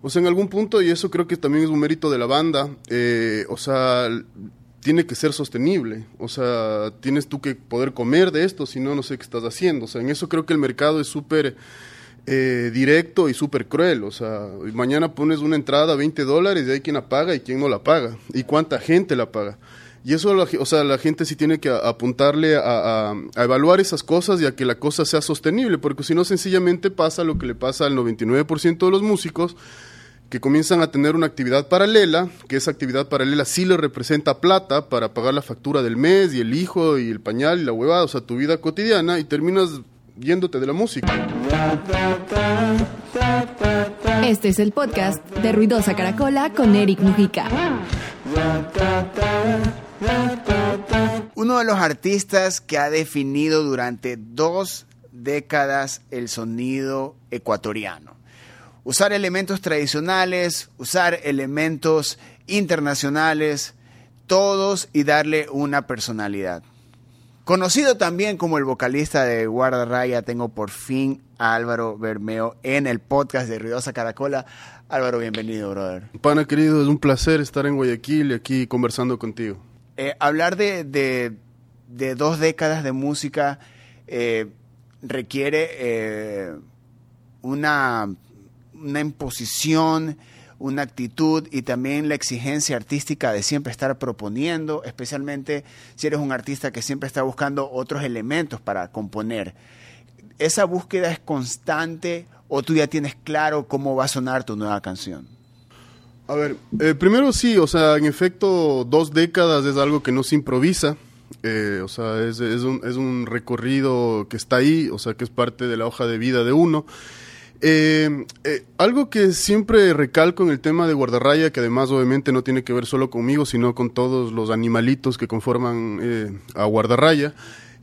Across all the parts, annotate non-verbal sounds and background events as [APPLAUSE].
O sea, en algún punto, y eso creo que también es un mérito de la banda, eh, o sea, tiene que ser sostenible. O sea, tienes tú que poder comer de esto, si no, no sé qué estás haciendo. O sea, en eso creo que el mercado es súper eh, directo y súper cruel. O sea, mañana pones una entrada a 20 dólares y hay quien la paga y quien no la paga. Y cuánta gente la paga. Y eso, o sea, la gente sí tiene que apuntarle a, a, evaluar esas cosas y a que la cosa sea sostenible, porque si no, sencillamente pasa lo que le pasa al 99% de los músicos, que comienzan a tener una actividad paralela, que esa actividad paralela sí le representa plata para pagar la factura del mes y el hijo y el pañal y la huevada, o sea, tu vida cotidiana y terminas yéndote de la música. Este es el podcast de Ruidosa Caracola con Eric Mujica. Uno de los artistas que ha definido durante dos décadas el sonido ecuatoriano usar elementos tradicionales, usar elementos internacionales, todos y darle una personalidad. Conocido también como el vocalista de Guarda Raya, tengo por fin a Álvaro Bermeo en el podcast de Ruidosa Caracola. Álvaro, bienvenido, brother. Pana querido, es un placer estar en Guayaquil y aquí conversando contigo. Eh, hablar de, dos décadas de música eh, requiere eh, una una imposición, una actitud y también la exigencia artística de siempre estar proponiendo, especialmente si eres un artista que siempre está buscando otros elementos para componer. ¿Esa búsqueda es constante o tú ya tienes claro cómo va a sonar tu nueva canción? A ver, eh, primero sí, o sea, en efecto, dos décadas es algo que no se improvisa. Eh, o sea, es, un, es un recorrido que está ahí, o sea, que es parte de la hoja de vida de uno. Eh, eh, algo que siempre recalco en el tema de guardarraya, que además obviamente no tiene que ver solo conmigo, sino con todos los animalitos que conforman eh, a guardarraya,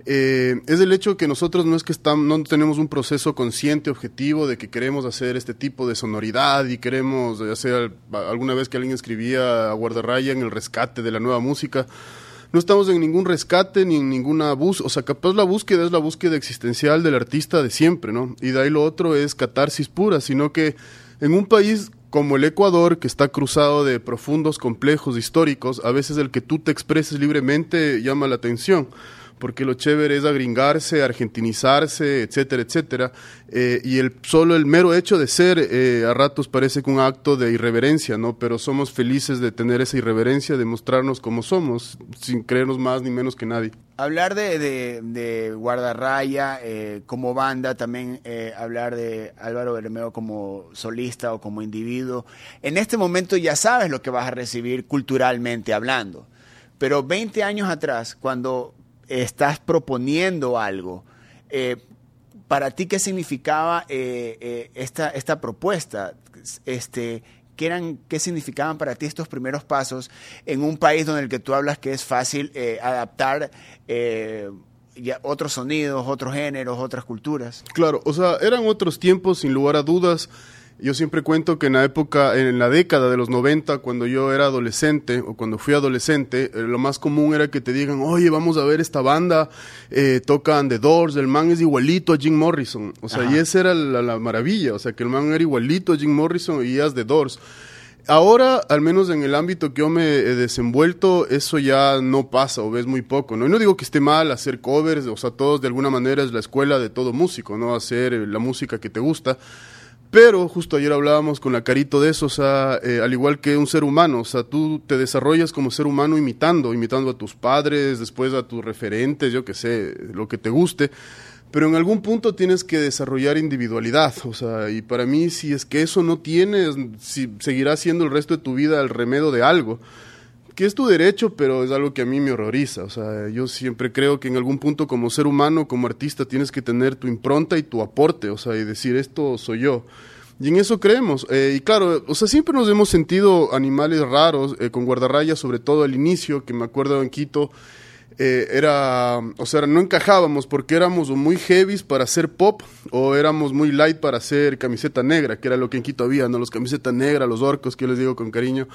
eh, es el hecho que nosotros no es que estamos, no tenemos un proceso consciente, objetivo, de que queremos hacer este tipo de sonoridad y queremos hacer, alguna vez que alguien escribía a guardarraya en el rescate de la nueva música, no estamos en ningún rescate ni en ninguna búsqueda, o sea, capaz la búsqueda es la búsqueda existencial del artista de siempre, ¿no? Y de ahí lo otro es catarsis pura, sino que en un país como el Ecuador, que está cruzado de profundos complejos históricos, a veces el que tú te expreses libremente llama la atención porque lo chévere es agringarse, argentinizarse, etcétera, etcétera. Eh, y el solo el mero hecho de ser eh, a ratos parece que un acto de irreverencia, ¿no? Pero somos felices de tener esa irreverencia, de mostrarnos como somos, sin creernos más ni menos que nadie. Hablar de, Guardarraya eh, como banda, también hablar de Álvaro Bermeo como solista o como individuo. En este momento ya sabes lo que vas a recibir culturalmente hablando. Pero 20 años atrás, cuando estás proponiendo algo. Eh, ¿Para ti qué significaba eh, eh, esta, esta propuesta? Este, ¿qué, eran, ¿Qué significaban para ti estos primeros pasos en un país donde el que tú hablas que es fácil adaptar otros sonidos, otros géneros, otras culturas? Claro, o sea, eran otros tiempos, sin lugar a dudas. Yo siempre cuento que en la época, en la década de los 90, cuando yo era adolescente o cuando fui adolescente, eh, lo más común era que te digan, oye, vamos a ver esta banda, eh, tocan The Doors, el man es igualito a Jim Morrison. O sea, y esa era la, maravilla, o sea, que el man era igualito a Jim Morrison y es The Doors. Ahora, al menos en el ámbito que yo me he desenvuelto, eso ya no pasa o ves muy poco, ¿no? Y no digo que esté mal hacer covers, o sea, todos de alguna manera es la escuela de todo músico, ¿no? Hacer eh, la música que te gusta pero justo ayer hablábamos con la Carito de eso, o sea, eh, al igual que un ser humano, o sea, tú te desarrollas como ser humano imitando, imitando a tus padres, después a tus referentes, yo qué sé, lo que te guste, pero en algún punto tienes que desarrollar individualidad, o sea, y para mí si es que eso no tienes, si seguirás siendo el resto de tu vida el remedio de algo que es tu derecho, pero es algo que a mí me horroriza. O sea, yo siempre creo que en algún punto como ser humano, como artista, tienes que tener tu impronta y tu aporte, o sea, y decir, esto soy yo. Y en eso creemos. Eh, y claro, o sea, siempre nos hemos sentido animales raros, eh, con guardarrayas, sobre todo al inicio, que me acuerdo en Quito, eh, era, o sea, no encajábamos porque éramos muy heavies para hacer pop o éramos muy light para hacer camiseta negra, que era lo que en Quito había, ¿no? Los camisetas negras, los orcos, que yo les digo con cariño.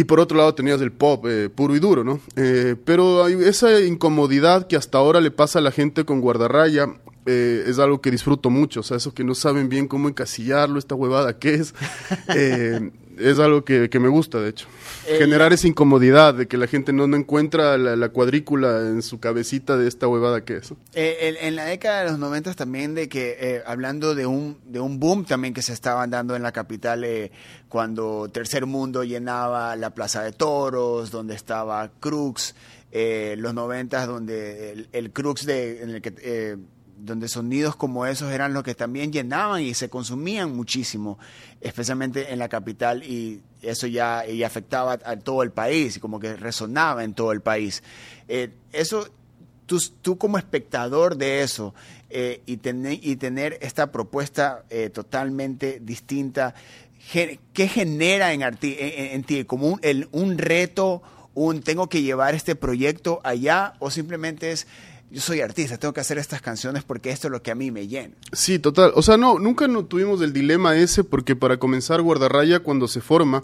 Y por otro lado tenías el pop eh, puro y duro, ¿no? Eh, pero hay esa incomodidad que hasta ahora le pasa a la gente con guardarraya, eh, es algo que disfruto mucho, o sea, eso que no saben bien cómo encasillarlo, esta huevada que es, [LAUGHS] eh, es algo que, me gusta, de hecho. Eh, Generar esa incomodidad de que la gente no, no encuentra la, cuadrícula en su cabecita de esta huevada que es. en, la década de los noventas también de que, hablando de un, de un boom también que se estaba dando en la capital, cuando Tercer Mundo llenaba la Plaza de Toros, donde estaba Crux, los noventas donde el, Crux de, en el que donde sonidos como esos eran los que también llenaban y se consumían muchísimo, especialmente en la capital, y eso ya y afectaba a todo el país, y como que resonaba en todo el país. Eh, eso, tú, tú, como espectador de eso, eh, y, y tener esta propuesta eh, totalmente distinta, ¿qué genera en, en, ti? ¿Como un, un reto? un tengo que llevar este proyecto allá o simplemente es yo soy artista, tengo que hacer estas canciones porque esto es lo que a mí me llena. Sí, total. O sea, no, nunca no tuvimos el dilema ese porque para comenzar Guardarraya cuando se forma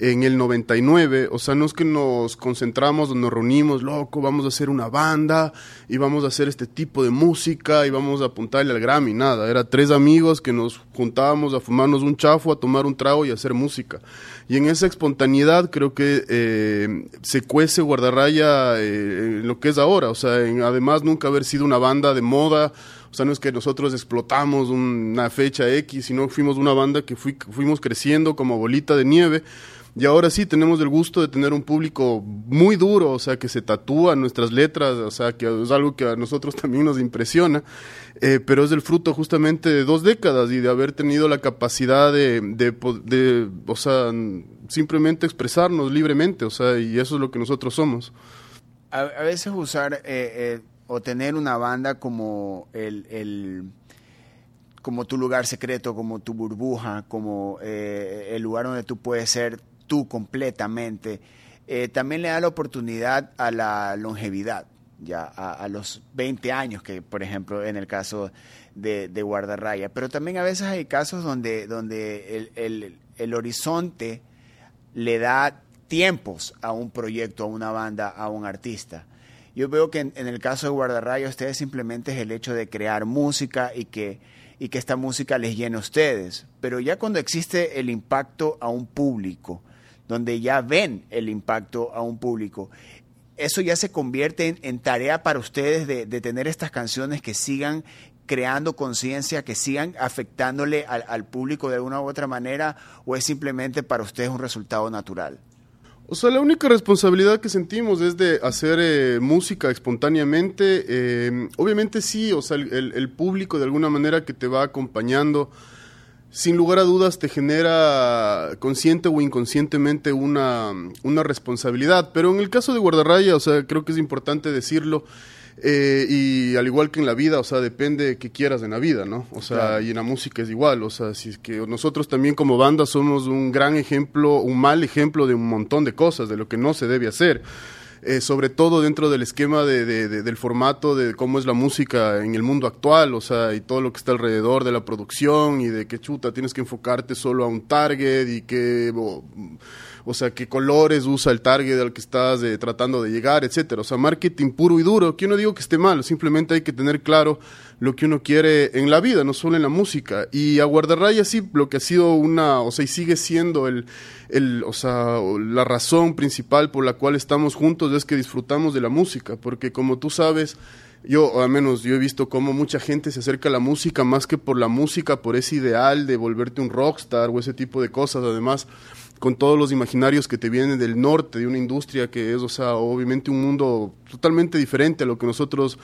en el 99, o sea, no es que nos concentramos, nos reunimos, loco, vamos a hacer una banda y vamos a hacer este tipo de música y vamos a apuntarle al Grammy, nada, era tres amigos que nos juntábamos a fumarnos un chafo, a tomar un trago y a hacer música. Y en esa espontaneidad creo que eh, se cuece Guardarraya eh, en lo que es ahora, o sea, además nunca haber sido una banda de moda, o sea, no es que nosotros explotamos una fecha X, sino fuimos una banda que fuimos creciendo como bolita de nieve y ahora sí tenemos el gusto de tener un público muy duro, o sea, que se tatúa nuestras letras, o sea, que es algo que a nosotros también nos impresiona, eh, pero es el fruto justamente de dos décadas y de haber tenido la capacidad de, de, o sea, simplemente expresarnos libremente, o sea, y eso es lo que nosotros somos. A, veces usar eh, eh, o tener una banda como el, el como tu lugar secreto, como tu burbuja, como el lugar donde tú puedes ser tú completamente, eh, también le da la oportunidad a la longevidad, ya a, los 20 años, que por ejemplo en el caso de, Guardarraya, pero también a veces hay casos donde, donde el, horizonte le da tiempos a un proyecto, a una banda, a un artista. Yo veo que en, en, el caso de Guardarraya, ustedes simplemente es el hecho de crear música y que, y que esta música les llene a ustedes. Pero ya cuando existe el impacto a un público, donde ya ven el impacto a un público. Eso ya se convierte en, tarea para ustedes de, tener estas canciones que sigan creando conciencia, que sigan afectándole al, público de alguna u otra manera, o es simplemente para ustedes un resultado natural? O sea, la única responsabilidad que sentimos es de hacer eh, música espontáneamente. Eh, obviamente sí, o sea, el, público de alguna manera que te va acompañando sin lugar a dudas te genera consciente o inconscientemente una, una responsabilidad. Pero en el caso de Guardarraya, o sea, creo que es importante decirlo. Eh, y al igual que en la vida, o sea, depende de qué quieras en la vida, ¿no? O sea, y en la música es igual, o sea, si es que nosotros también como banda somos un gran ejemplo, un mal ejemplo de un montón de cosas, de lo que no se debe hacer. Eh, sobre todo dentro del esquema de, del formato de cómo es la música en el mundo actual, o sea, y todo lo que está alrededor de la producción y de que chuta, tienes que enfocarte solo a un target y que, o, sea, qué colores usa el target al que estás eh, tratando de llegar, etcétera. O sea, marketing puro y duro, yo no digo que esté mal, simplemente hay que tener claro lo que uno quiere en la vida, no solo en la música. Y a Guardarraya sí, lo que ha sido una, o sea, y sigue siendo el, el, o sea, la razón principal por la cual estamos juntos es que disfrutamos de la música, porque como tú sabes, yo, al menos yo he visto cómo mucha gente se acerca a la música más que por la música, por ese ideal de volverte un rockstar o ese tipo de cosas, además con todos los imaginarios que te vienen del norte, de una industria que es, o sea, obviamente un mundo totalmente diferente a lo que nosotros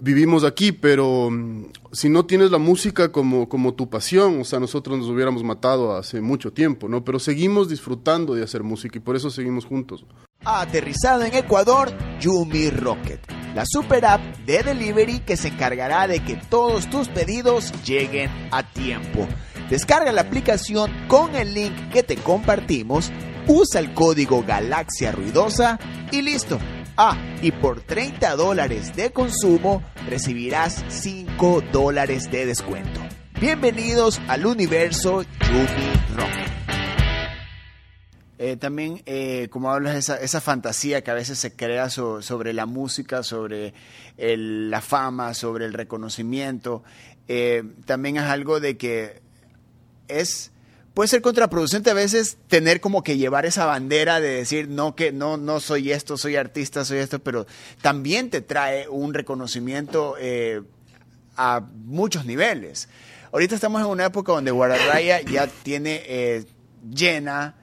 vivimos aquí, pero mm, si no tienes la música como, como tu pasión, o sea, nosotros nos hubiéramos matado hace mucho tiempo, ¿no? Pero seguimos disfrutando de hacer música y por eso seguimos juntos. Aterrizado en Ecuador, Yumi Rocket, la super app de delivery que se encargará de que todos tus pedidos lleguen a tiempo. Descarga la aplicación con el link que te compartimos, usa el código Galaxia Ruidosa y listo Ah, y por 30 dólares de consumo recibirás 5 dólares de descuento. Bienvenidos al universo Yumi Rocket. Eh, también, eh, como hablas, esa, fantasía que a veces se crea so- sobre la música, sobre la fama, sobre el reconocimiento, eh, también es algo de que es puede ser contraproducente a veces tener como que llevar esa bandera de decir no que no no soy esto soy artista soy esto pero también te trae un reconocimiento eh, a muchos niveles ahorita estamos en una época donde Guardarraya ya tiene eh, llena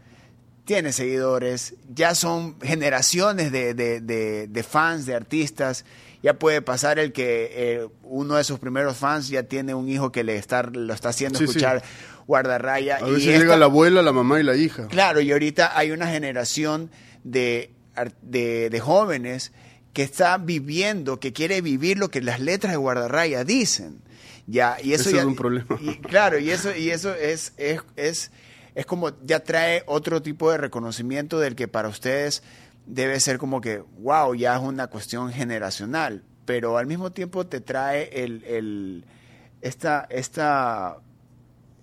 tiene seguidores, ya son generaciones de, de- de- de fans, de artistas. Ya puede pasar el que eh, uno de sus primeros fans ya tiene un hijo que le está, lo está haciendo Sí, sí. Guardarraya. A y veces esta- llega la abuela, la mamá y la hija. Claro, y ahorita hay una generación de, de, de jóvenes que está viviendo, que quiere vivir lo que las letras de Guardarraya dicen. Ya, y eso ya- es un problema. y- claro, y eso, y eso es, es, es, es como ya trae otro tipo de reconocimiento del que para ustedes debe ser como que, wow, ya es una cuestión generacional, pero al mismo tiempo te trae el, el, esta, esta,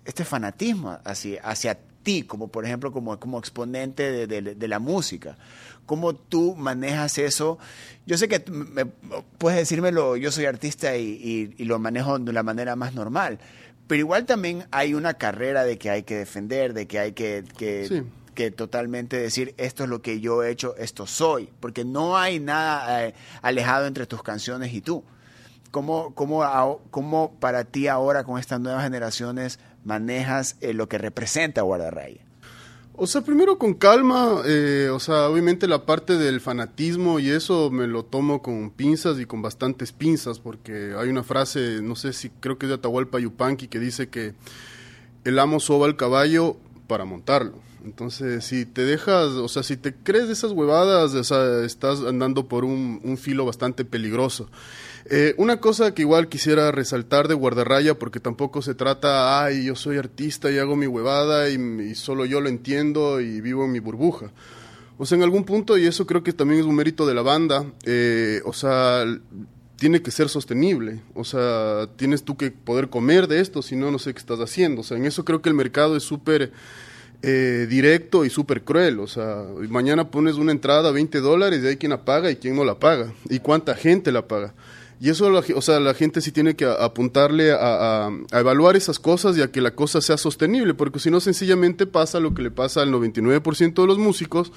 este fanatismo hacia, hacia ti, como por ejemplo como, como exponente de, de- de la música. ¿Cómo tú manejas eso? Yo sé que me- puedes decírmelo, yo soy artista y, y- y lo manejo de la manera más normal, pero igual también hay una carrera de que hay que defender, de que hay que, que, Sí. que totalmente decir esto es lo que yo he hecho, esto soy, porque no hay nada eh, alejado entre tus canciones y tú. ¿Cómo, cómo, cómo para ti ahora con estas nuevas generaciones manejas eh, lo que representa Guardarraya? O sea, primero con calma, eh, o sea, obviamente la parte del fanatismo y eso me lo tomo con pinzas y con bastantes pinzas, porque hay una frase, no sé si creo que es de Atahualpa Yupanqui, que dice que el amo soba al caballo para montarlo. Entonces, si te dejas, o sea, si te crees de esas huevadas, o sea, estás andando por un, un filo bastante peligroso. Eh, una cosa que igual quisiera resaltar de Guardarraya, porque tampoco se trata, ay, yo soy artista y hago mi huevada y, solo yo lo entiendo y vivo en mi burbuja. O sea, en algún punto, y eso creo que también es un mérito de la banda, eh, o sea, tiene que ser sostenible. O sea, tienes tú que poder comer de esto, si no, no sé qué estás haciendo. O sea, en eso creo que el mercado es súper eh, directo y súper cruel. O sea, mañana pones una entrada a 20 dólares y hay quien la paga y quien no la paga. Y cuánta gente la paga. Y eso, o sea, la gente sí tiene que apuntarle a, evaluar esas cosas y a que la cosa sea sostenible, porque si no, sencillamente pasa lo que le pasa al 99% de los músicos,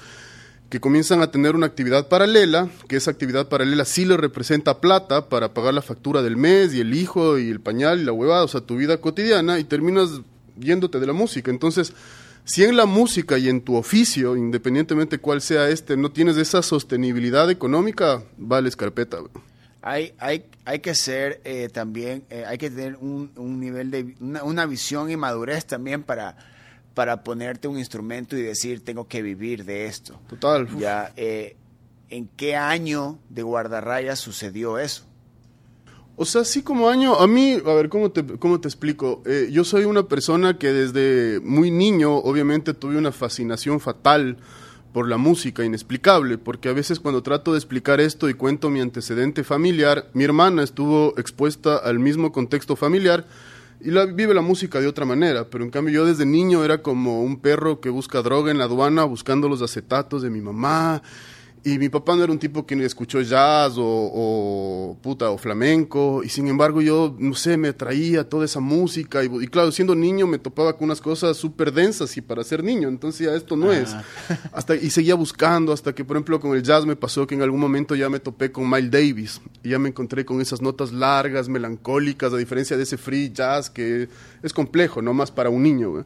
que comienzan a tener una actividad paralela, que esa actividad paralela sí le representa plata para pagar la factura del mes y el hijo y el pañal y la huevada, o sea, tu vida cotidiana y terminas yéndote de la música. Entonces, si en la música y en tu oficio, independientemente cuál sea este, no tienes esa sostenibilidad económica, vale carpeta. güey. Hay, hay, hay que ser eh, también, eh, hay que tener un, un nivel de, una, una visión y madurez también para, para ponerte un instrumento y decir, tengo que vivir de esto. Total. Ya, eh, ¿En qué año de guardarrayas sucedió eso? O sea, sí como año, a mí, a ver, ¿cómo te, cómo te explico? Eh, yo soy una persona que desde muy niño, obviamente, tuve una fascinación fatal por la música, inexplicable, porque a veces cuando trato de explicar esto y cuento mi antecedente familiar, mi hermana estuvo expuesta al mismo contexto familiar y la, vive la música de otra manera, pero en cambio yo desde niño era como un perro que busca droga en la aduana buscando los acetatos de mi mamá y mi papá no era un tipo que escuchó jazz o, o, puta o flamenco. Y sin embargo yo no sé me atraía toda esa música. Y, y claro siendo niño me topaba con unas cosas súper densas y para ser niño. Entonces ya esto no es. [LAUGHS] Hasta y seguía buscando hasta que por ejemplo con el jazz me pasó que en algún momento ya me topé con Miles Davis. Y ya me encontré con esas notas largas melancólicas a diferencia de ese free jazz que es complejo no más para un niño güey.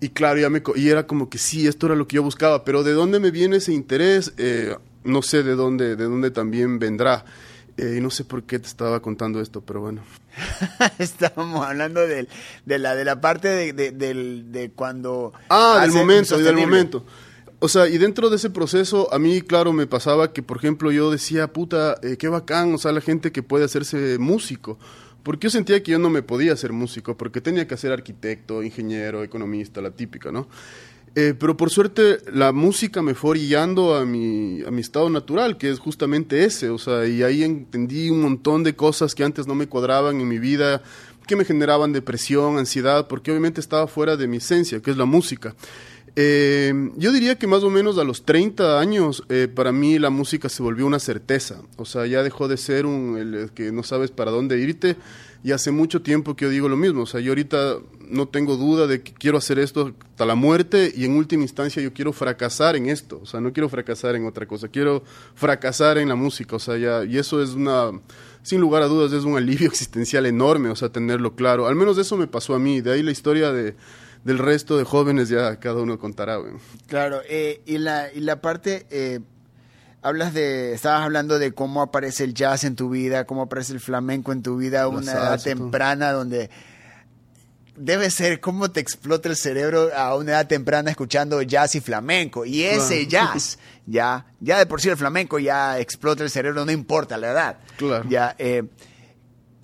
Y claro, ya me, y era como que sí, esto era lo que yo buscaba, pero ¿de dónde me viene ese interés? Eh, no sé de dónde, de dónde también vendrá. Eh, y no sé por qué te estaba contando esto, pero bueno. [LAUGHS] Estábamos hablando del- de, la, de la parte de, de- cuando... Ah, del momento, del momento. O sea, y dentro de ese proceso, a mí, claro, me pasaba que, por ejemplo, yo decía, puta, eh, qué bacán, o sea, la gente que puede hacerse músico. Porque yo sentía que yo no me podía hacer músico, porque tenía que ser arquitecto, ingeniero, economista, la típica, ¿no? Eh, pero por suerte la música me fue orillando a mi, a mi estado natural, que es justamente ese, o sea, y ahí entendí un montón de cosas que antes no me cuadraban en mi vida, que me generaban depresión, ansiedad, porque obviamente estaba fuera de mi esencia, que es la música. Eh, yo diría que más o menos a los 30 años, eh, para mí la música se volvió una certeza. O sea, ya dejó de ser un el que no sabes para dónde irte. Y hace mucho tiempo que yo digo lo mismo. O sea, yo ahorita no tengo duda de que quiero hacer esto hasta la muerte y en última instancia yo quiero fracasar en esto. O sea, no quiero fracasar en otra cosa. Quiero fracasar en la música. O sea, ya, y eso es una, sin lugar a dudas, es un alivio [LAUGHS] existencial enorme. O sea, tenerlo claro. Al menos eso me pasó a mí. De ahí la historia de del resto de jóvenes ya cada uno contará. Güey. Claro, eh, y, la, y la parte, eh, hablas de, estabas hablando de cómo aparece el jazz en tu vida, cómo aparece el flamenco en tu vida a una edad temprana donde debe ser cómo te explota el cerebro a una edad temprana escuchando jazz y flamenco. Y ese jazz, [LAUGHS] ya, ya de por sí el flamenco ya explota el cerebro, no importa la edad. Claro. Ya, eh,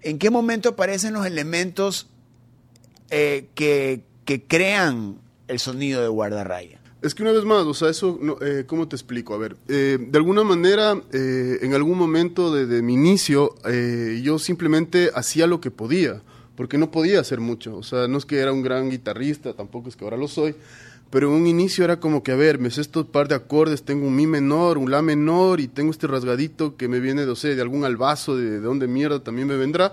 ¿En qué momento aparecen los elementos que, que crean el sonido de guardarraya. Es que una vez más, o sea, eso, eh, ¿cómo te explico? A ver, eh, de alguna manera, eh, en algún momento de, mi inicio, yo simplemente hacía lo que podía, porque no podía hacer mucho. O sea, no es que era un gran guitarrista, tampoco es que ahora lo soy, pero en un inicio era como que, a ver, me sé estos par de acordes, tengo un mi menor, un la menor, y tengo este rasgadito que me viene, no sé, de algún albazo, de, de dónde mierda también me vendrá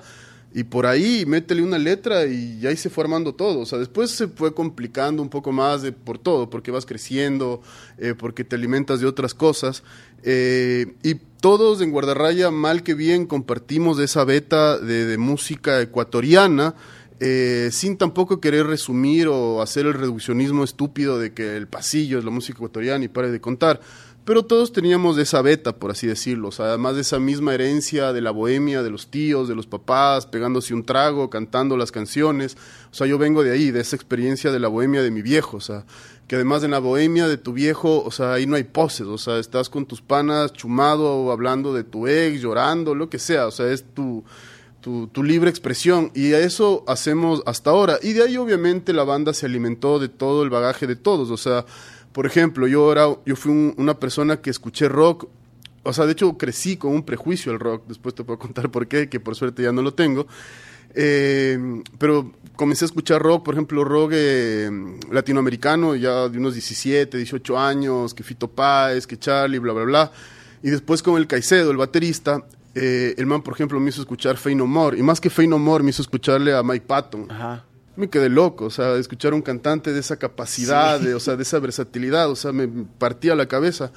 y por ahí métele una letra y ahí se fue armando todo. O sea, después se fue complicando un poco más de, por todo, porque vas creciendo, eh, porque te alimentas de otras cosas. Eh, y todos en Guardarraya, mal que bien, compartimos esa beta de, música ecuatoriana. Eh, sin tampoco querer resumir o hacer el reduccionismo estúpido de que el pasillo es la música ecuatoriana y pare de contar pero todos teníamos esa beta, por así decirlo, o sea, además de esa misma herencia de la bohemia, de los tíos, de los papás, pegándose un trago, cantando las canciones, o sea, yo vengo de ahí, de esa experiencia de la bohemia de mi viejo, o sea, que además en la bohemia de tu viejo, o sea, ahí no hay poses, o sea, estás con tus panas chumado, hablando de tu ex, llorando, lo que sea, o sea, es tu, tu, tu, libre expresión. Y eso hacemos hasta ahora. Y de ahí obviamente la banda se alimentó de todo el bagaje de todos. O sea, por ejemplo, yo, era, yo fui una persona que escuché rock, o sea, de hecho crecí con un prejuicio al rock, después te puedo contar por qué, que por suerte ya no lo tengo. Eh, pero comencé a escuchar rock, por ejemplo, rock eh, latinoamericano, ya de unos 17, 18 años, que Fito Páez, que Charlie, bla, bla, bla. Y después con el Caicedo, el baterista, eh, el man, por ejemplo, me hizo escuchar Fey No More. Y más que Fey No More, me hizo escucharle a Mike Patton. Ajá me quedé loco, o sea, escuchar un cantante de esa capacidad, de, o sea, de esa versatilidad, o sea, me partía la cabeza.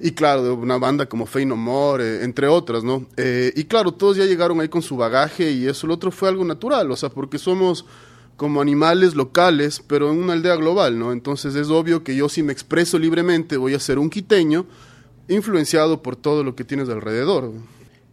Y claro, de una banda como Fey No More, eh, entre otras, ¿no? Eh, y claro, todos ya llegaron ahí con su bagaje y eso, lo otro fue algo natural, o sea, porque somos como animales locales, pero en una aldea global, ¿no? Entonces es obvio que yo si me expreso libremente voy a ser un quiteño influenciado por todo lo que tienes alrededor.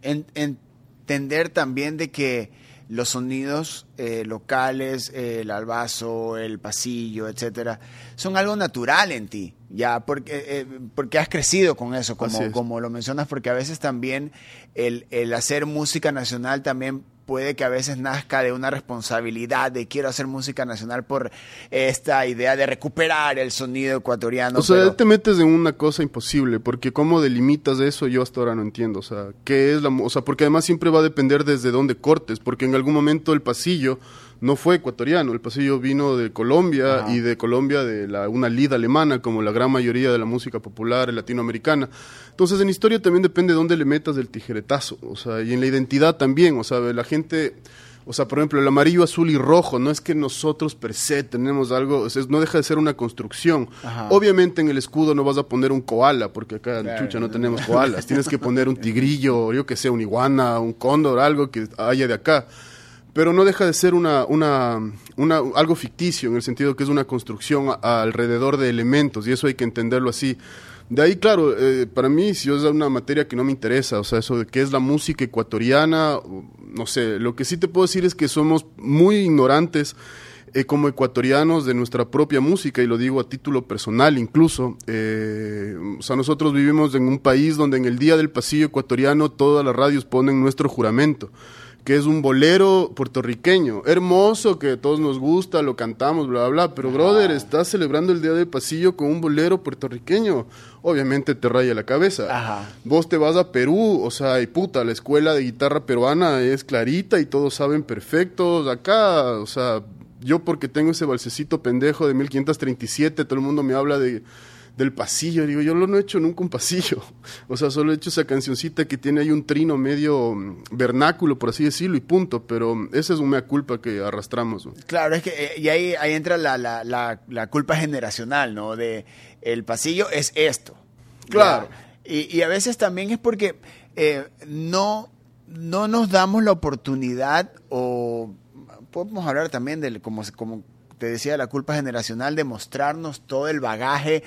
entender también de que los sonidos eh, locales, el albazo, el pasillo, etcétera, son algo natural en ti, ya, porque, eh, porque has crecido con eso, como, como lo mencionas, porque a veces también el, el hacer música nacional también puede que a veces nazca de una responsabilidad de quiero hacer música nacional por esta idea de recuperar el sonido ecuatoriano. O sea, te metes en una cosa imposible, porque cómo delimitas eso yo hasta ahora no entiendo. O sea, ¿qué es la, o sea, porque además siempre va a depender desde dónde cortes, porque en algún momento el pasillo no fue ecuatoriano, el pasillo vino de Colombia y de Colombia de la, una lid alemana, como la gran mayoría de la música popular latinoamericana. Entonces, en historia también depende de dónde le metas el tijeretazo, o sea, y en la identidad también, o sea, la gente... O sea, por ejemplo, el amarillo, azul y rojo, no es que nosotros per se tenemos algo, no deja de ser una construcción. Obviamente en el escudo no vas a poner un koala, porque acá en Chucha no tenemos koalas. Tienes que poner un tigrillo, yo que sé, un iguana, un cóndor, algo que haya de acá pero no deja de ser una, una, una, algo ficticio en el sentido que es una construcción alrededor de elementos y eso hay que entenderlo así. De ahí, claro, eh, para mí si es una materia que no me interesa, o sea, eso de qué es la música ecuatoriana, no sé, lo que sí te puedo decir es que somos muy ignorantes eh, como ecuatorianos de nuestra propia música, y lo digo a título personal incluso. Eh, o sea, nosotros vivimos en un país donde en el Día del Pasillo Ecuatoriano todas las radios ponen nuestro juramento que es un bolero puertorriqueño, hermoso, que a todos nos gusta, lo cantamos, bla, bla, bla, pero brother, estás celebrando el Día del Pasillo con un bolero puertorriqueño, obviamente te raya la cabeza. Ajá. Vos te vas a Perú, o sea, y puta, la escuela de guitarra peruana es clarita y todos saben perfecto, acá, o sea, yo porque tengo ese balsecito pendejo de 1537, todo el mundo me habla de del pasillo. Digo, yo no he hecho nunca un pasillo. O sea, solo he hecho esa cancioncita que tiene ahí un trino medio mm, vernáculo, por así decirlo, y punto. Pero esa es una culpa que arrastramos. Claro, es que eh, y ahí, ahí entra la, la, la, culpa generacional, ¿no? De el pasillo es esto. Claro. Y, y, a veces también es porque eh, no, no nos damos la oportunidad o podemos hablar también de como, como te decía, la culpa generacional de mostrarnos todo el bagaje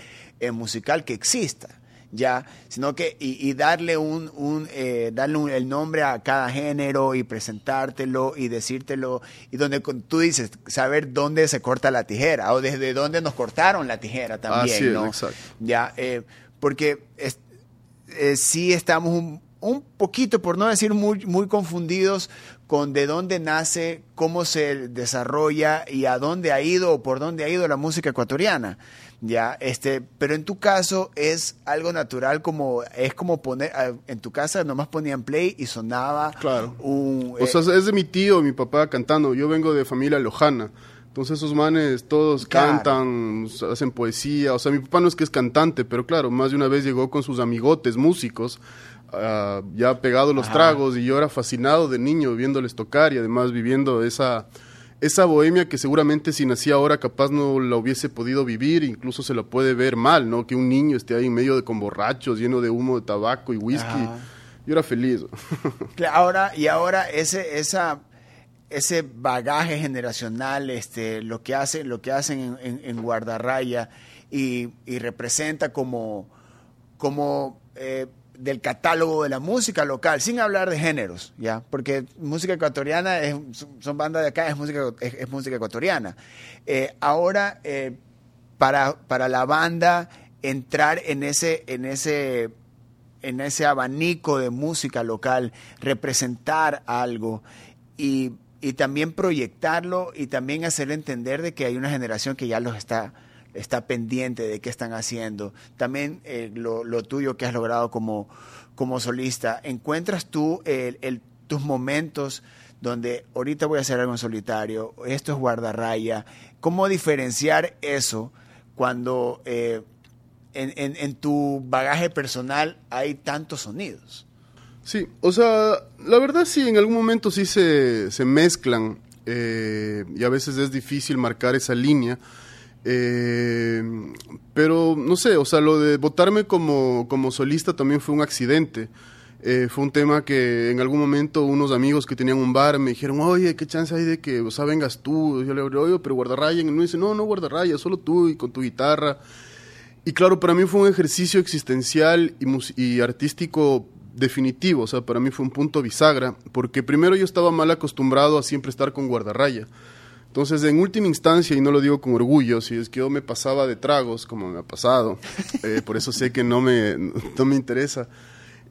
eh, musical que exista, ya, sino que y, darle un, un eh, darle el nombre a cada género y presentártelo y decírtelo y donde tú dices saber dónde se corta la tijera o desde dónde nos cortaron la tijera también, ¿no? Ya, eh, porque sí estamos un, un poquito, por no decir muy, muy confundidos con de dónde nace, cómo se desarrolla y a dónde ha ido o por dónde ha ido la música ecuatoriana. Ya, este, pero en tu caso es algo natural como es como poner ah, en tu casa nomás ponían play y sonaba claro. un o sea, eh, es de mi tío, mi papá cantando. Yo vengo de familia lojana. Entonces esos manes todos cantan, hacen poesía. O sea, mi papá no es que es cantante, pero claro, más de una vez llegó con sus amigotes músicos Ah, ya pegado los tragos y yo era fascinado de niño viéndoles tocar y además viviendo esa, esa bohemia que seguramente si nacía ahora capaz no la hubiese podido vivir, incluso se la puede ver mal, ¿no? Que un niño esté ahí en medio de con borrachos, lleno de humo de tabaco y whisky. Yo era feliz. [LAUGHS] ahora, y ahora ese, esa, ese bagaje generacional, este, lo que hacen, lo que hacen en, Guardarraya y, representa como, como eh, del catálogo de la música local, sin hablar de géneros, ¿ya? Porque música ecuatoriana, es, son bandas de acá, es música, es, música ecuatoriana. Eh, ahora, eh, para, para la banda entrar en ese, en ese en ese abanico de música local, representar algo y, y, también proyectarlo y también hacer entender de que hay una generación que ya los está está pendiente de qué están haciendo. También eh, lo, tuyo que has logrado como, como solista. ¿Encuentras tú el, tus momentos donde ahorita voy a hacer algo en solitario, esto es guardarraya? ¿Cómo diferenciar eso cuando eh, en, en, tu bagaje personal hay tantos sonidos? Sí, o sea, la verdad sí, en algún momento sí se, se mezclan eh, y a veces es difícil marcar esa línea eh, pero no sé, o sea, lo de votarme como, como solista también fue un accidente. Eh, fue un tema que en algún momento unos amigos que tenían un bar me dijeron, oye, ¿qué chance hay de que, o sea, vengas tú? yo le digo, oye, pero guardarraya. Y me dice, no, no guardarraya, solo tú y con tu guitarra. Y claro, para mí fue un ejercicio existencial y, y artístico definitivo, o sea, para mí fue un punto bisagra, porque primero yo estaba mal acostumbrado a siempre estar con guardarraya. Entonces, en última instancia, y no lo digo con orgullo, si es que yo me pasaba de tragos, como me ha pasado, [LAUGHS] eh, por eso sé que no me, no me interesa,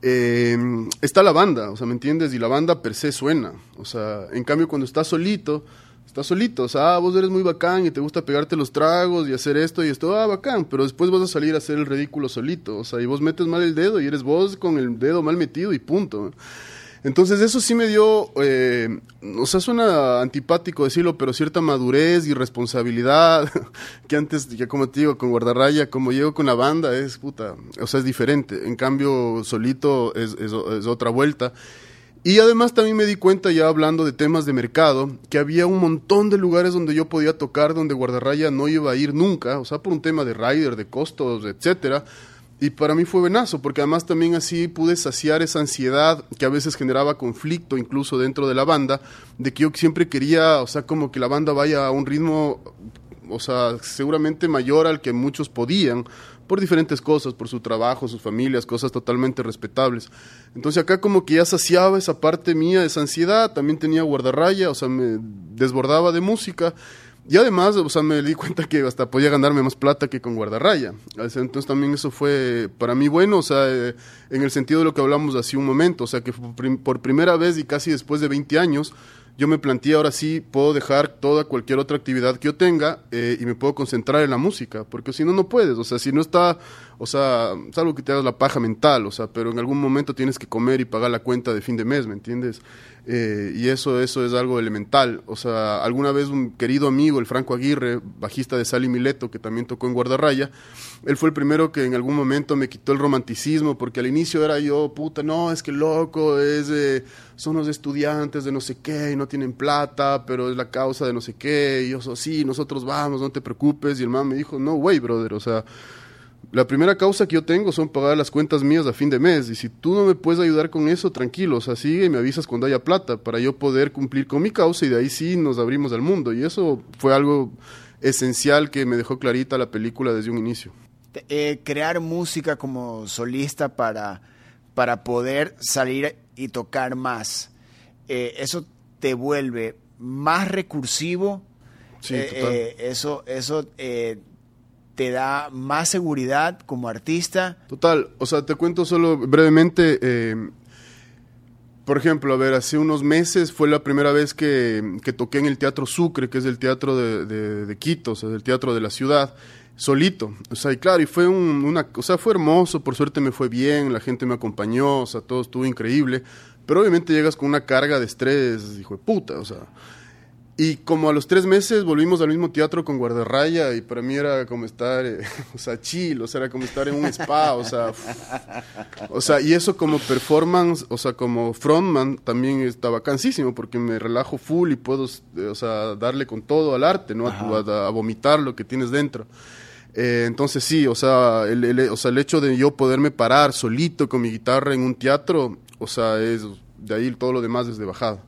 eh, está la banda, o sea, ¿me entiendes? Y la banda per se suena. O sea, en cambio, cuando estás solito, estás solito, o sea, ah, vos eres muy bacán y te gusta pegarte los tragos y hacer esto y esto, ah, bacán, pero después vas a salir a hacer el ridículo solito, o sea, y vos metes mal el dedo y eres vos con el dedo mal metido y punto. Entonces eso sí me dio, eh, o sea, suena antipático decirlo, pero cierta madurez y responsabilidad, [LAUGHS] que antes, ya como te digo, con Guardarraya, como llego con la banda, es puta, o sea, es diferente. En cambio, solito es, es, otra vuelta. Y además también me di cuenta, ya hablando de temas de mercado, que había un montón de lugares donde yo podía tocar, donde Guardarraya no iba a ir nunca, o sea, por un tema de rider, de costos, etcétera y para mí fue venazo, porque además también así pude saciar esa ansiedad que a veces generaba conflicto incluso dentro de la banda, de que yo siempre quería, o sea, como que la banda vaya a un ritmo, o sea, seguramente mayor al que muchos podían, por diferentes cosas, por su trabajo, sus familias, cosas totalmente respetables. Entonces acá como que ya saciaba esa parte mía, esa ansiedad, también tenía guardarraya, o sea, me desbordaba de música y además, o sea, me di cuenta que hasta podía ganarme más plata que con guardarraya. Entonces también eso fue para mí bueno, o sea, eh, en el sentido de lo que hablamos hace un momento, o sea, que por primera vez y casi después de 20 años, yo me planteé ahora sí puedo dejar toda cualquier otra actividad que yo tenga eh, y me puedo concentrar en la música, porque si no, no puedes, o sea, si no está, o sea, es algo que te hagas la paja mental, o sea, pero en algún momento tienes que comer y pagar la cuenta de fin de mes, ¿me entiendes? Eh, y eso, eso es algo elemental. O sea, alguna vez un querido amigo, el Franco Aguirre, bajista de Sally Mileto, que también tocó en Guardarraya, él fue el primero que en algún momento me quitó el romanticismo, porque al inicio era yo, puta, no, es que loco, es de, son los estudiantes de no sé qué y no tienen plata, pero es la causa de no sé qué. Y yo, sí, nosotros vamos, no te preocupes. Y el man me dijo, no, güey, brother, o sea la primera causa que yo tengo son pagar las cuentas mías a fin de mes. Y si tú no me puedes ayudar con eso, tranquilo, o sea, sigue y me avisas cuando haya plata para yo poder cumplir con mi causa y de ahí sí nos abrimos al mundo. Y eso fue algo esencial que me dejó clarita la película desde un inicio. Eh, crear música como solista para, para poder salir y tocar más, eh, eso te vuelve más recursivo. Sí, eh, eso eso te da más seguridad como artista. Total, o sea, te cuento solo brevemente. Eh, por ejemplo, a ver, hace unos meses fue la primera vez que, que toqué en el Teatro Sucre, que es el teatro de, de, Quito, o sea, el teatro de la ciudad, solito. O sea, y claro, y fue un, una, o sea, fue hermoso, por suerte me fue bien, la gente me acompañó, o sea, todo estuvo increíble. Pero obviamente llegas con una carga de estrés, hijo de puta, o sea. Y como a los tres meses volvimos al mismo teatro con Guardarraya y para mí era como estar, eh, [LAUGHS] o sea, chill, o sea, era como estar en un spa, o sea, o sea, y eso como performance, o sea, como frontman también está cansísimo porque me relajo full y puedo, o sea, darle con todo al arte, ¿no? A, a, vomitar lo que tienes dentro. Eh, entonces sí, o sea, el, el, o sea, el hecho de yo poderme parar solito con mi guitarra en un teatro, o sea, es de ahí todo lo demás desde bajada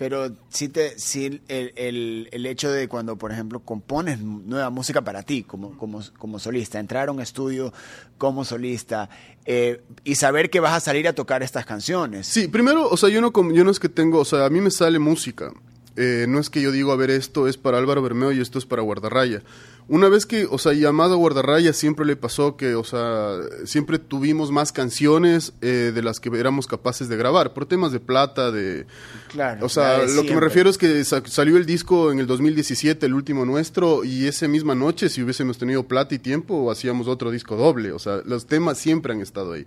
pero sí, te, sí el, el, el, hecho de cuando, por ejemplo, compones nueva música para ti como, como, como solista, entrar a un estudio como solista eh, y saber que vas a salir a tocar estas canciones. Sí, primero, o sea, yo no, yo no es que tengo, o sea, a mí me sale música. Eh, no es que yo digo, a ver, esto es para Álvaro Bermeo y esto es para Guardarraya. Una vez que, o sea, llamado a Guardarraya siempre le pasó que, o sea, siempre tuvimos más canciones eh, de las que éramos capaces de grabar, por temas de plata, de... Claro. O sea, lo siempre. que me refiero es que sa salió el disco en el 2017, el último nuestro, y esa misma noche, si hubiésemos tenido plata y tiempo, hacíamos otro disco doble. O sea, los temas siempre han estado ahí.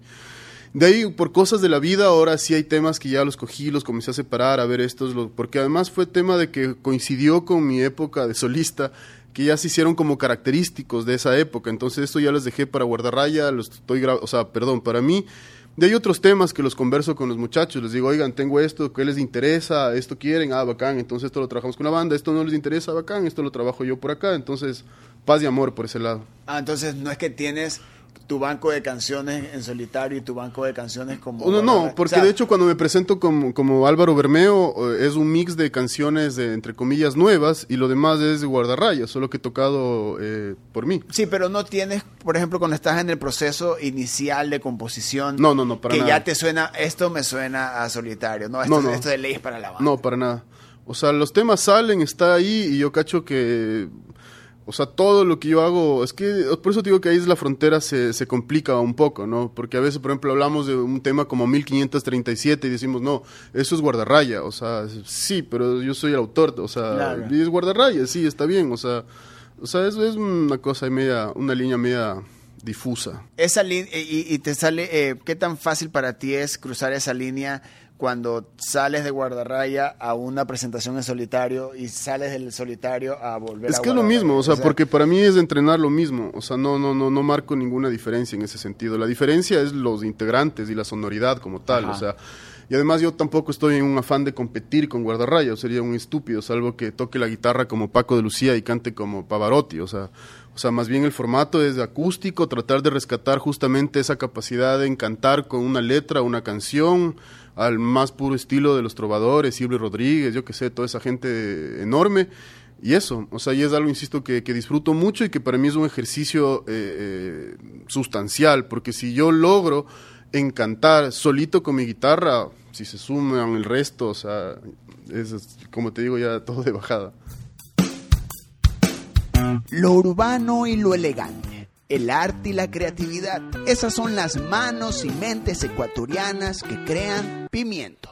De ahí, por cosas de la vida, ahora sí hay temas que ya los cogí, los comencé a separar, a ver estos, los, porque además fue tema de que coincidió con mi época de solista, que ya se hicieron como característicos de esa época. Entonces esto ya los dejé para guardarraya, los estoy o sea, perdón, para mí. De hay otros temas que los converso con los muchachos, les digo, oigan, tengo esto, ¿qué les interesa? ¿Esto quieren? Ah, bacán, entonces esto lo trabajamos con una banda, esto no les interesa, bacán, esto lo trabajo yo por acá, entonces paz y amor por ese lado. Ah, entonces no es que tienes tu banco de canciones en solitario y tu banco de canciones como... No, no, porque o sea, de hecho cuando me presento como, como Álvaro Bermeo es un mix de canciones de, entre comillas nuevas y lo demás es guardarrayas, solo que tocado eh, por mí. Sí, pero no tienes, por ejemplo, cuando estás en el proceso inicial de composición... No, no, no, para que nada. ya te suena, esto me suena a solitario, no, esto, no, no. esto de ley es para la banda. No, para nada. O sea, los temas salen, está ahí y yo cacho que o sea, todo lo que yo hago, es que por eso digo que ahí es la frontera se, se complica un poco, ¿no? Porque a veces, por ejemplo, hablamos de un tema como 1537 y decimos, no, eso es guardarraya, o sea, sí, pero yo soy el autor, o sea, Claro. y es guardarraya, sí, está bien, o sea, o sea, eso es una cosa media, una línea media difusa. Esa línea, y, y te sale, eh, ¿qué tan fácil para ti es cruzar esa línea cuando sales de guardarraya a una presentación en solitario y sales del solitario a volver Es a que es lo mismo, o sea, porque para mí es entrenar lo mismo, o sea, no, no, no, no marco ninguna diferencia en ese sentido. La diferencia es los integrantes y la sonoridad como tal, Ajá. o sea, y además yo tampoco estoy en un afán de competir con guardarraya, sería un estúpido, salvo que toque la guitarra como Paco de Lucía y cante como Pavarotti, o sea, o sea, más bien el formato es acústico, tratar de rescatar justamente esa capacidad de encantar con una letra, una canción, al más puro estilo de los trovadores, Silvio Rodríguez, yo que sé, toda esa gente enorme. Y eso, o sea, y es algo, insisto, que, que disfruto mucho y que para mí es un ejercicio eh, eh, sustancial, porque si yo logro encantar solito con mi guitarra, si se suman el resto, o sea, es, como te digo, ya todo de bajada. Lo urbano y lo elegante, el arte y la creatividad, esas son las manos y mentes ecuatorianas que crean pimiento.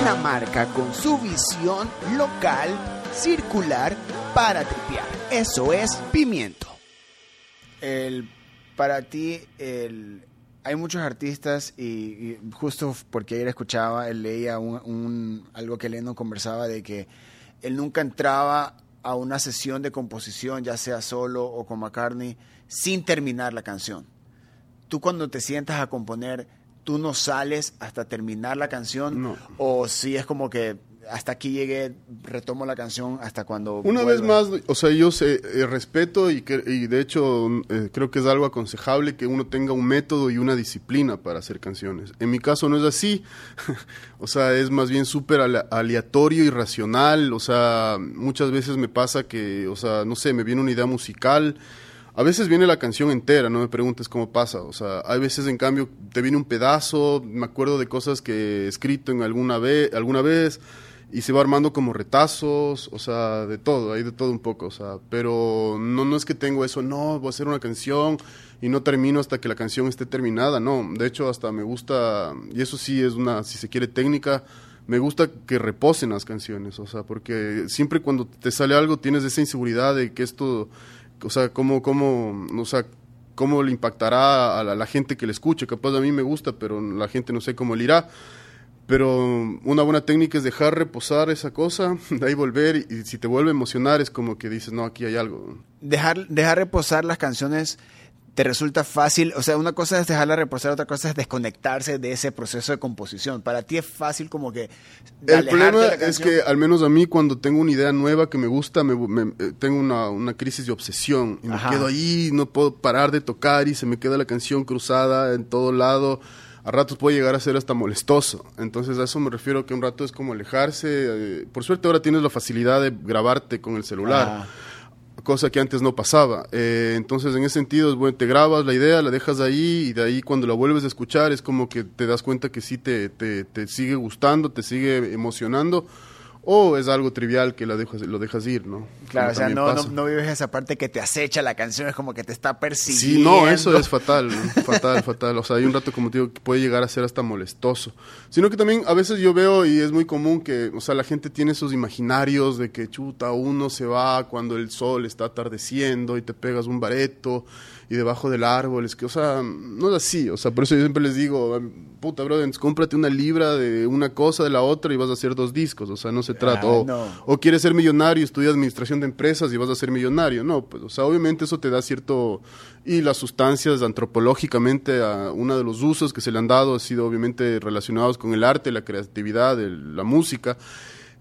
Una marca con su visión local, circular, para tripear. Eso es pimiento. El, para ti, el, hay muchos artistas y, y justo porque ayer escuchaba, él leía un, un- algo que Lennon conversaba de que él nunca entraba a una sesión de composición, ya sea solo o con McCartney, sin terminar la canción. Tú cuando te sientas a componer, tú no sales hasta terminar la canción No. o si es como que hasta aquí llegué, retomo la canción hasta cuando Una vez más, o sea, yo sé, eh, respeto y, que, y de hecho eh, creo que es algo aconsejable que uno tenga un método y una disciplina para hacer canciones. En mi caso no es así, [LAUGHS] o sea, es más bien súper ale- aleatorio y racional, o sea, muchas veces me pasa que, o sea, no sé, me viene una idea musical. A veces viene la canción entera, no me preguntes cómo pasa. O sea, hay veces en cambio te viene un pedazo, me acuerdo de cosas que he escrito en alguna vez, alguna vez y se va armando como retazos, o sea, de todo, hay de todo un poco, o sea, pero no, no es que tengo eso, no, voy a hacer una canción y no termino hasta que la canción esté terminada, no, de hecho hasta me gusta, y eso sí es una, si se quiere, técnica, me gusta que reposen las canciones, o sea, porque siempre cuando te sale algo tienes esa inseguridad de que esto, o sea, cómo, cómo, o sea, cómo le impactará a la, a la gente que le escuche, capaz a mí me gusta, pero la gente no sé cómo le irá. Pero una buena técnica es dejar reposar esa cosa, [LAUGHS] de ahí volver y, si te vuelve a emocionar es como que dices, no, aquí hay algo. dejar, dejar reposar las canciones te resulta fácil, o sea, una cosa es dejarla reposar, otra cosa es desconectarse de ese proceso de composición. Para ti es fácil como que El problema de la es que al menos a mí cuando tengo una idea nueva que me gusta, me, me- eh, tengo una, una crisis de obsesión y me quedo ahí, no puedo parar de tocar y se me queda la canción cruzada en todo lado. A ratos puede llegar a ser hasta molestoso. Entonces a eso me refiero que un rato es como alejarse. eh, por suerte ahora tienes la facilidad de grabarte con el celular. Ajá. cosa que antes no pasaba. Eh, entonces, en ese sentido, bueno, te grabas la idea, la dejas ahí y de ahí cuando la vuelves a escuchar es como que te das cuenta que sí te, te, te sigue gustando, te sigue emocionando o es algo trivial que la dejas, lo dejas ir, ¿no? Claro, Como o sea, no, no, vives esa parte que te acecha la canción, es como que te está persiguiendo. Sí, no, eso es fatal, ¿no? fatal, fatal. O sea, hay un rato, como te digo, que puede llegar a ser hasta molestoso. Sino que también a veces yo veo, y es muy común que, o sea, la gente tiene esos imaginarios de que chuta, uno se va cuando el sol está atardeciendo y te pegas un bareto y debajo del árbol. Es que, o sea, no es así. O sea, por eso yo siempre les digo, puta, brother, cómprate una libra de una cosa, de la otra y vas a hacer dos discos. O sea, no se trata. Ah, o, no. o quieres ser millonario, estudias administración de empresas y vas a ser millonario. No, pues, o sea, obviamente eso te da cierto... Y las sustancias antropológicamente, a uno de los usos que se le han dado ha sido obviamente relacionados con el arte, la creatividad, el- la música,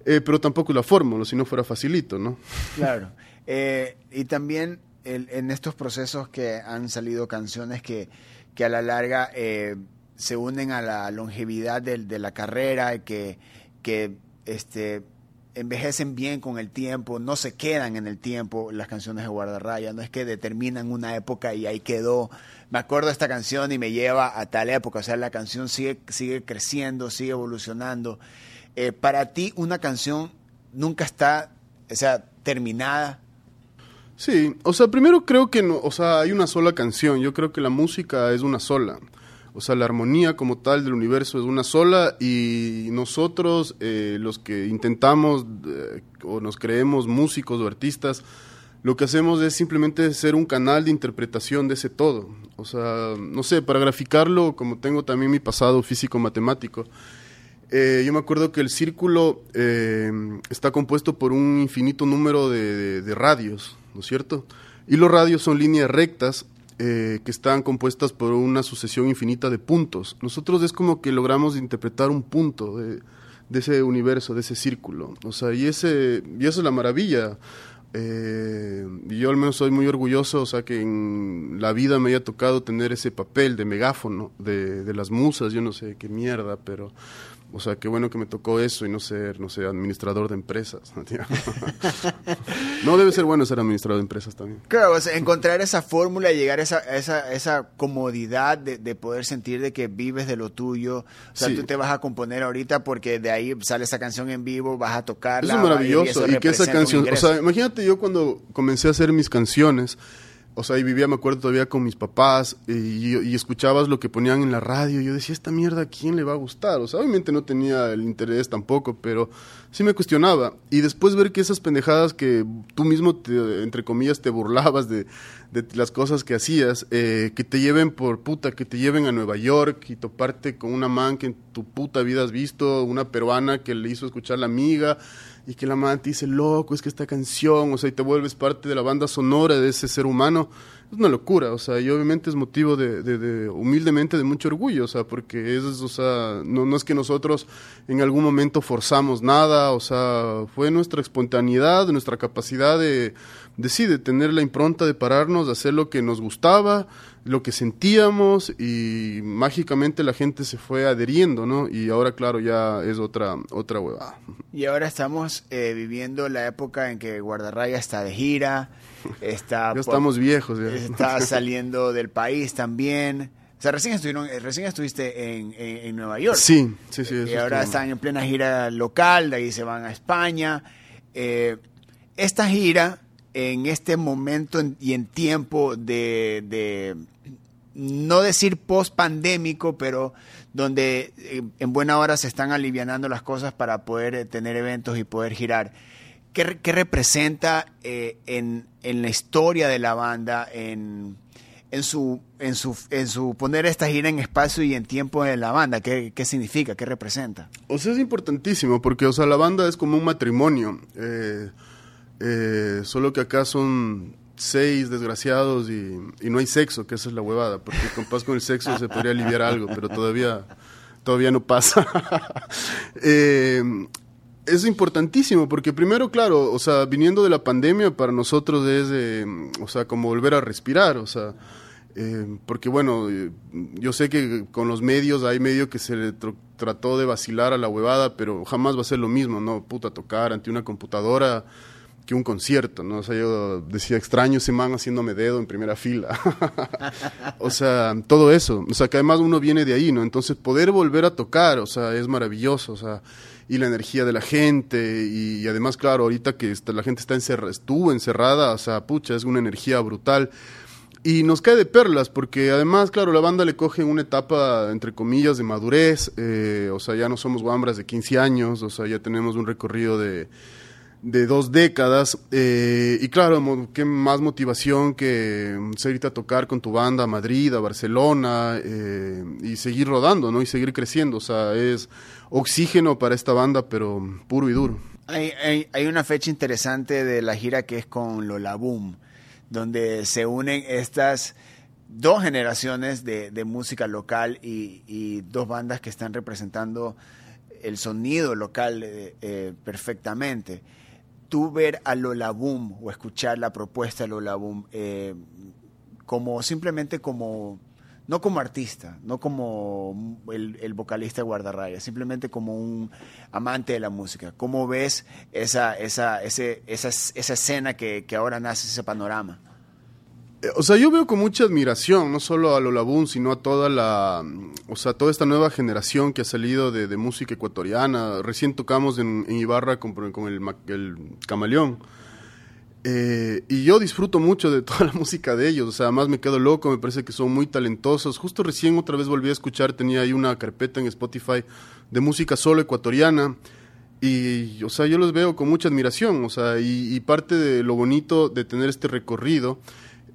eh, pero tampoco la fórmula, si no fuera facilito, ¿no? Claro. Eh, y también en estos procesos que han salido canciones que, que a la larga eh, se unen a la longevidad del- de, la carrera, que, que este, envejecen bien con el tiempo, no se quedan en el tiempo las canciones de Guardarraya, no es que determinan una época y ahí quedó. Me acuerdo de esta canción y me lleva a tal época, o sea, la canción sigue, sigue creciendo, sigue evolucionando. Eh, para ti, una canción nunca está, o sea, terminada. Sí, o sea, primero creo que no, o sea, hay una sola canción, yo creo que la música es una sola. O sea, la armonía como tal del universo es una sola y nosotros, eh, los que intentamos eh, o nos creemos músicos o artistas, lo que hacemos es simplemente ser un canal de interpretación de ese todo. O sea, no sé, para graficarlo, como tengo también mi pasado físico-matemático, eh, yo me acuerdo que el círculo eh, está compuesto por un infinito número de, radios, ¿no es cierto? Y los radios son líneas rectas eh, que están compuestas por una sucesión infinita de puntos. Nosotros es como que logramos interpretar un punto de, ese universo, de ese círculo. O sea, y, ese, y eso es la maravilla. Eh, yo al menos soy muy orgulloso, o sea, que en la vida me haya tocado tener ese papel de megáfono, de, de las musas, yo no sé qué mierda, pero, o sea, qué bueno que me tocó eso y no ser, no sé, administrador de empresas. [LAUGHS] no debe ser bueno ser administrador de empresas también. Claro, o sea, encontrar esa fórmula y llegar a esa, esa, esa comodidad de, de poder sentir de que vives de lo tuyo. O sea, Sí. tú te vas a componer ahorita porque de ahí sale esa canción en vivo, vas a tocarla. Eso es maravilloso. Y, que esa canción, o sea, imagínate yo cuando comencé a hacer mis canciones, o sea, y vivía, me acuerdo todavía con mis papás, y, escuchabas lo que ponían en la radio, y yo decía, esta mierda, ¿a quién le va a gustar? O sea, obviamente no tenía el interés tampoco, pero sí me cuestionaba. Y después ver que esas pendejadas que tú mismo, te, entre comillas, te burlabas de, de las cosas que hacías, eh, que te lleven por puta, que te lleven a Nueva York y toparte con una man que en tu puta vida has visto, una peruana que le hizo escuchar la amiga y que la man te dice, loco, es que esta canción, o sea, y te vuelves parte de la banda sonora de ese ser humano, es una locura, o sea, y obviamente es motivo de, de, de humildemente, de mucho orgullo, o sea, porque es, o sea, no, no es que nosotros en algún momento forzamos nada, o sea, fue nuestra espontaneidad, nuestra capacidad de, de sí, de tener la impronta de pararnos, de hacer lo que nos gustaba, lo que sentíamos y mágicamente la gente se fue adheriendo, ¿no? Y ahora, claro, ya es otra, otra huevada. Y ahora estamos eh, viviendo la época en que Guardarraya está de gira, [LAUGHS] está... ya estamos viejos. Ya. Está [LAUGHS] saliendo del país también. O sea, recién, estuvieron, eh, recién estuviste en, en, en Nueva York. Sí, sí, sí. y ahora están en plena gira local, de ahí se van a España. Eh, esta gira, en este momento en, y en tiempo de, de no decir post pandémico, pero donde eh, en buena hora se están alivianando las cosas para poder eh, tener eventos y poder girar. ¿Qué, qué representa eh, en, en, la historia de la banda, en, en, su, en, su, en su poner esta gira en espacio y en tiempo de la banda? ¿Qué, qué significa? ¿Qué representa? O sea, es importantísimo porque, o sea, la banda es como un matrimonio. Eh, eh, solo que acá son seis desgraciados y, no hay sexo, que esa es la huevada, porque compás con el sexo se podría aliviar algo, pero todavía, todavía no pasa. [LAUGHS] eh, es importantísimo, porque primero, claro, o sea, viniendo de la pandemia, para nosotros es, eh, o sea, como volver a respirar, o sea, eh, porque bueno, eh, yo sé que con los medios hay medio que se tr trató de vacilar a la huevada, pero jamás va a ser lo mismo, ¿no? Puta, tocar ante una computadora que un concierto, ¿no? O sea, yo decía, extraño ese man haciéndome dedo en primera fila. [LAUGHS] o sea, todo eso. O sea, que además uno viene de ahí, ¿no? Entonces, poder volver a tocar, o sea, es maravilloso, o sea, y la energía de la gente, y, y además, claro, ahorita que está, la gente está encerrada, estuvo encerrada, o sea, pucha, es una energía brutal. Y nos cae de perlas, porque además, claro, la banda le coge una etapa, entre comillas, de madurez, eh, o sea, ya no somos guambras de 15 años, o sea, ya tenemos un recorrido de de dos décadas. Eh, y claro, qué más motivación que seguirte a tocar con tu banda a Madrid, a Barcelona, eh, y seguir rodando, ¿no? Y seguir creciendo. O sea, es oxígeno para esta banda, pero puro y duro. Hay, hay, una fecha interesante de la gira que es con Lola Boom, donde se unen estas dos generaciones de, de música local y, y, dos bandas que están representando el sonido local eh, perfectamente tú ver a Lola Boom o escuchar la propuesta de Lola Boom eh, como simplemente como no como artista, no como el, vocalista de Guardarraya, simplemente como un amante de la música. ¿Cómo ves esa, esa, ese, esa, esa escena que, que ahora nace, ese panorama? O sea, yo veo con mucha admiración, no solo a Lola Boom, sino a toda la, o sea, toda esta nueva generación que ha salido de, música ecuatoriana. Recién tocamos en, Ibarra con, con el, el, Camaleón. Eh, y yo disfruto mucho de [LAUGHS] toda la música de ellos, o sea, además me quedo loco, me parece que son muy talentosos. Justo recién otra vez volví a escuchar, tenía ahí una carpeta en Spotify de música solo ecuatoriana. Y, o sea, yo los veo con mucha admiración, o sea, y parte de lo bonito de tener este recorrido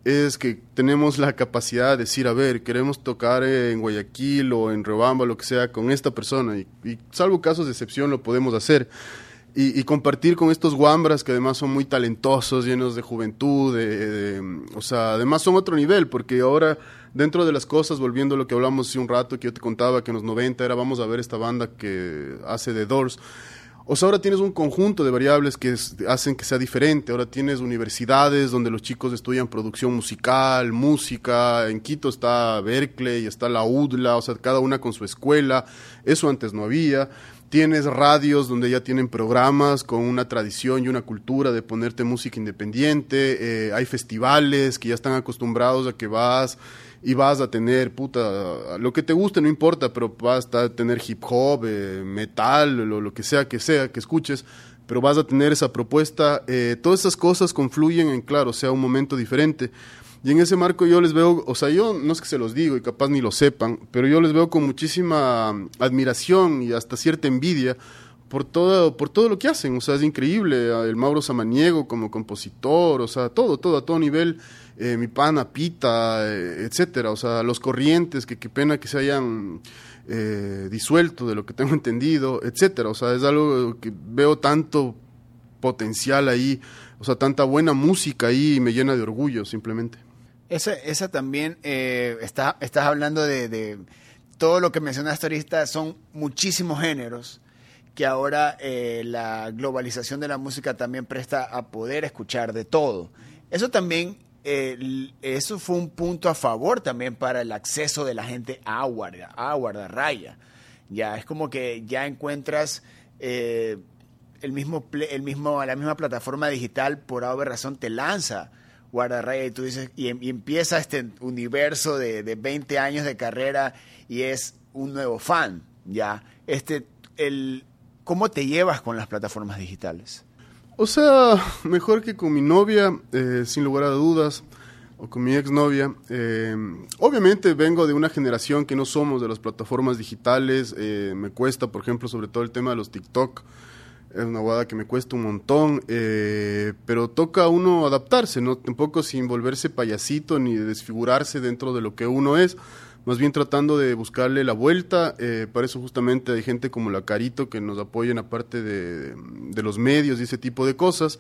es que tenemos la capacidad de decir, a ver, queremos tocar en Guayaquil o en Riobamba, lo que sea, con esta persona, y, salvo casos de excepción lo podemos hacer. Y, compartir con estos guambras que además son muy talentosos, llenos de juventud, o sea, además son otro nivel, porque ahora dentro de las cosas, volviendo a lo que hablamos hace un rato, que yo te contaba que en los 90 era vamos a ver esta banda que hace The Doors, o sea, ahora tienes un conjunto de variables que hacen que sea diferente. Ahora tienes universidades donde los chicos estudian producción musical, música. En Quito está Berkeley, está la UDLA, o sea, cada una con su escuela. Eso antes no había. Tienes radios donde ya tienen programas con una tradición y una cultura de ponerte música independiente. Eh, hay festivales que ya están acostumbrados a que vas y vas a tener, puta, lo que te guste, no importa, pero vas a tener hip hop, eh, metal, lo, lo, que sea que sea que escuches, pero vas a tener esa propuesta. Eh, todas esas cosas confluyen en, claro, sea un momento diferente. Y en ese marco yo les veo, o sea, yo no es que se los digo y capaz ni lo sepan, pero yo les veo con muchísima admiración y hasta cierta envidia por todo, por todo lo que hacen, o sea, es increíble, el Mauro Samaniego como compositor, o sea, todo, todo, a todo nivel, eh, mi pana Pita, eh, etcétera, o sea, los corrientes, que qué pena que se hayan eh, disuelto de lo que tengo [LAUGHS] entendido, etcétera, o sea, es algo que veo tanto potencial ahí, o sea, tanta buena música ahí y me llena de orgullo simplemente. Esa, esa también, está, estás hablando de, todo lo que mencionaste ahorita, son muchísimos géneros que ahora la globalización de la música también presta a poder escuchar de todo. Eso también, eso fue un punto a favor también para el acceso de la gente a Guarda, a Guardarraya. Ya es como que ya encuentras eh, el mismo, el mismo, la misma plataforma digital por alguna razón te lanza Guardarraya y tú dices, y, y empieza este universo de, de 20 años de carrera y es un nuevo fan, ya. Este, el, ¿Cómo te llevas con las plataformas digitales? O sea, mejor que con mi novia, eh, sin lugar a dudas, o con mi exnovia. Eh, obviamente vengo de una generación que no somos de las plataformas digitales. Eh, me cuesta, por ejemplo, sobre todo el tema de los TikTok. Es una guada que me cuesta un montón, pero toca a uno adaptarse, ¿no? Tampoco sin volverse payasito ni desfigurarse dentro de lo que uno es más bien tratando de buscarle la vuelta. Eh, para eso justamente hay gente como la Carito que nos apoya en aparte de, de los medios y ese tipo de cosas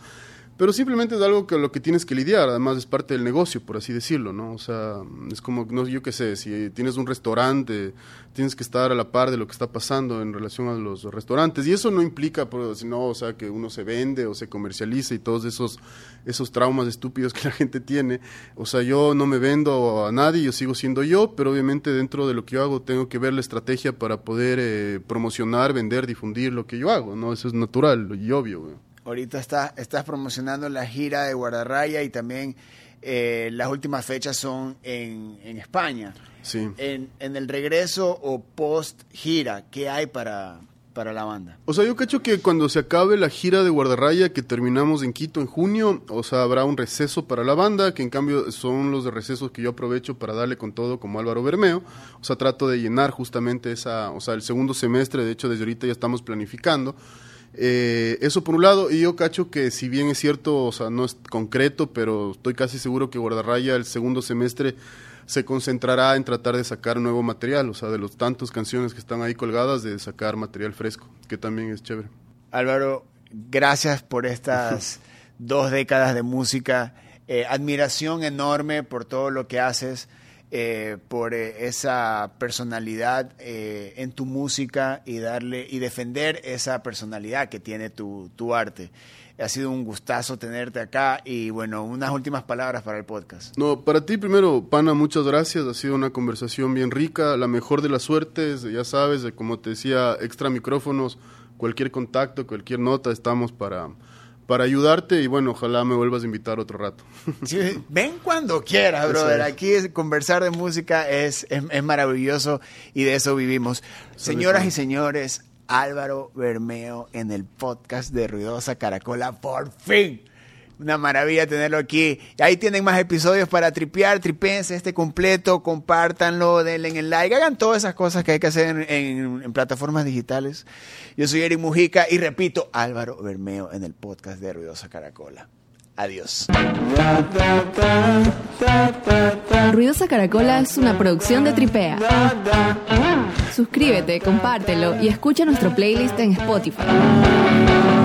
pero simplemente es algo que lo que tienes que lidiar, además es parte del negocio, por así decirlo, ¿no? O sea, es como, no, yo qué sé, si tienes un restaurante, tienes que estar a la par de lo que está pasando en relación a los restaurantes, y eso no implica, sino, o sea, que uno se vende o se comercialice y todos esos, esos traumas estúpidos que la gente tiene. O sea, yo no me vendo a nadie, yo sigo siendo yo, pero obviamente dentro de lo que yo hago tengo que ver la estrategia para poder eh, promocionar, vender, difundir lo que yo hago, ¿no? Eso es natural y obvio. Ahorita estás, estás promocionando la gira de Guardarraya y también eh, las últimas fechas son en, en España. Sí. En, en, el regreso o post gira, ¿qué hay para, para la banda? O sea, yo cacho que cuando se acabe la gira de Guardarraya, que terminamos en Quito en junio, o sea, habrá un receso para la banda, que en cambio son los de recesos que yo aprovecho para darle con todo como Álvaro Bermeo. O sea, trato de llenar justamente esa, o sea, el segundo semestre, de hecho, desde ahorita ya estamos planificando. Eh, eso por un lado, y yo cacho que si bien es cierto, o sea, no es concreto, pero estoy casi seguro que Guardarraya el segundo semestre se concentrará en tratar de sacar nuevo material, o sea, de los tantos canciones que están ahí colgadas, de sacar material fresco, que también es chévere. Álvaro, gracias por estas [LAUGHS] dos décadas de música, eh, admiración enorme por todo lo que haces. Eh, por eh, esa personalidad eh, en tu música y darle y defender esa personalidad que tiene tu, tu, arte. Ha sido un gustazo tenerte acá y bueno, unas últimas palabras para el podcast. No, para ti primero, Pana, muchas gracias. Ha sido una conversación bien rica, la mejor de las suertes, ya sabes, como te decía, extra micrófonos, cualquier contacto, cualquier nota, estamos para para ayudarte y bueno, ojalá me vuelvas a invitar otro rato. [LAUGHS] ven cuando quieras, brother. Aquí conversar de música es, es, maravilloso y de eso vivimos. Señoras y señores, Álvaro Bermeo en el podcast de Ruidosa Caracola, por fin una maravilla tenerlo aquí. Ahí tienen más episodios para tripear, tripense este completo, compártanlo, denle en like, hagan todas esas cosas que hay que hacer en, plataformas digitales. Yo soy Eric Mujica y repito, Álvaro Bermeo en el podcast de Ruidosa Caracola. Adiós. Ruidosa Caracola es una producción de Tripea. Suscríbete, compártelo y escucha nuestro playlist en Spotify.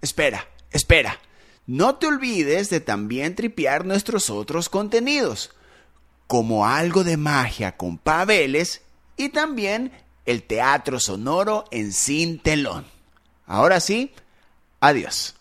Espera, espera. No te olvides de también tripear nuestros otros contenidos, como algo de magia con Paveles y también el teatro sonoro en Sin Telón. Ahora sí, adiós.